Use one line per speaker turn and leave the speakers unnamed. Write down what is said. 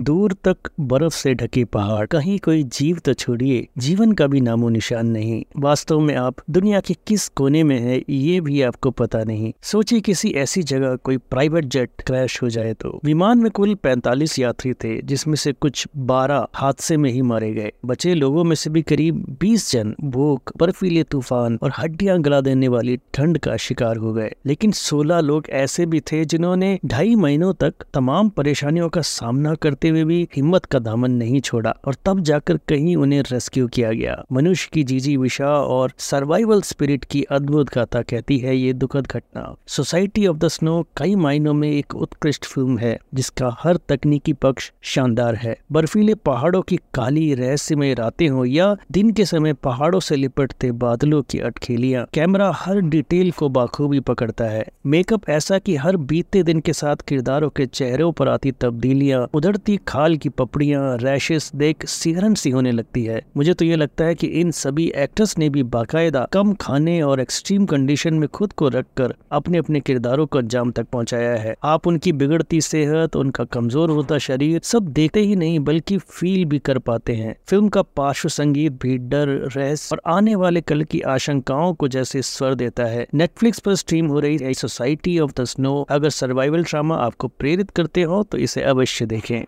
दूर तक बर्फ़ से ढके पहाड़, कहीं कोई जीव तो छोड़िए, जीवन का भी नामो निशान नहीं। वास्तव में आप दुनिया के किस कोने में है, ये भी आपको पता नहीं। सोचिए किसी ऐसी जगह कोई प्राइवेट जेट क्रैश हो जाए तो। विमान में कुल 45 यात्री थे, जिसमें से कुछ 12 हादसे में ही मारे गए। बचे लोगों में से भी करीब 20 जन भूख, बर्फीले तूफ़ान और हड्डियाँ गला देने वाली ठंड का शिकार हो गए। लेकिन 16 लोग ऐसे भी थे जिन्होंने ढाई महीनों तक तमाम परेशानियों का सामना करते करते हुए भी हिम्मत का दामन नहीं छोड़ा और तब जाकर कहीं उन्हें रेस्क्यू किया गया। मनुष्य की जीजी विशा और सर्वाइवल स्पिरिट की अद्भुत गाथा कहती है ये दुखद घटना। सोसाइटी ऑफ़ द स्नो कई मायनों में एक उत्कृष्ट फ़िल्म है, जिसका हर तकनीकी पक्ष शानदार है। बर्फीले पहाड़ों की काली रहस्यमय रातें हो या दिन के समय पहाड़ों से लिपटते बादलों की अटखेलियाँ, कैमरा हर डिटेल को बाखूबी पकड़ता है। मेकअप ऐसा कि हर बीते दिन के साथ किरदारों के चेहरों पर आती तब्दीलियाँ उधरती की खाल की पपड़ियाँ रैशेस देख सिहरन सी होने लगती है। मुझे तो ये लगता है कि इन सभी एक्टर्स ने भी बाकायदा कम खाने और एक्सट्रीम कंडीशन में खुद को रखकर अपने अपने किरदारों को अंजाम तक पहुँचाया है। आप उनकी बिगड़ती सेहत, उनका कमज़ोर होता शरीर, सब देखते ही नहीं, बल्कि फील भी कर पाते हैं। फ़िल्म का पार्श्व संगीत भी डर, रहस्य और आने वाले कल की आशंकाओं को जैसे स्वर देता है। नेटफ्लिक्स पर स्ट्रीम हो रही है सोसाइटी ऑफ़ द स्नो अगर सर्वाइवल ड्रामा आपको प्रेरित करते हो तो इसे अवश्य देखें।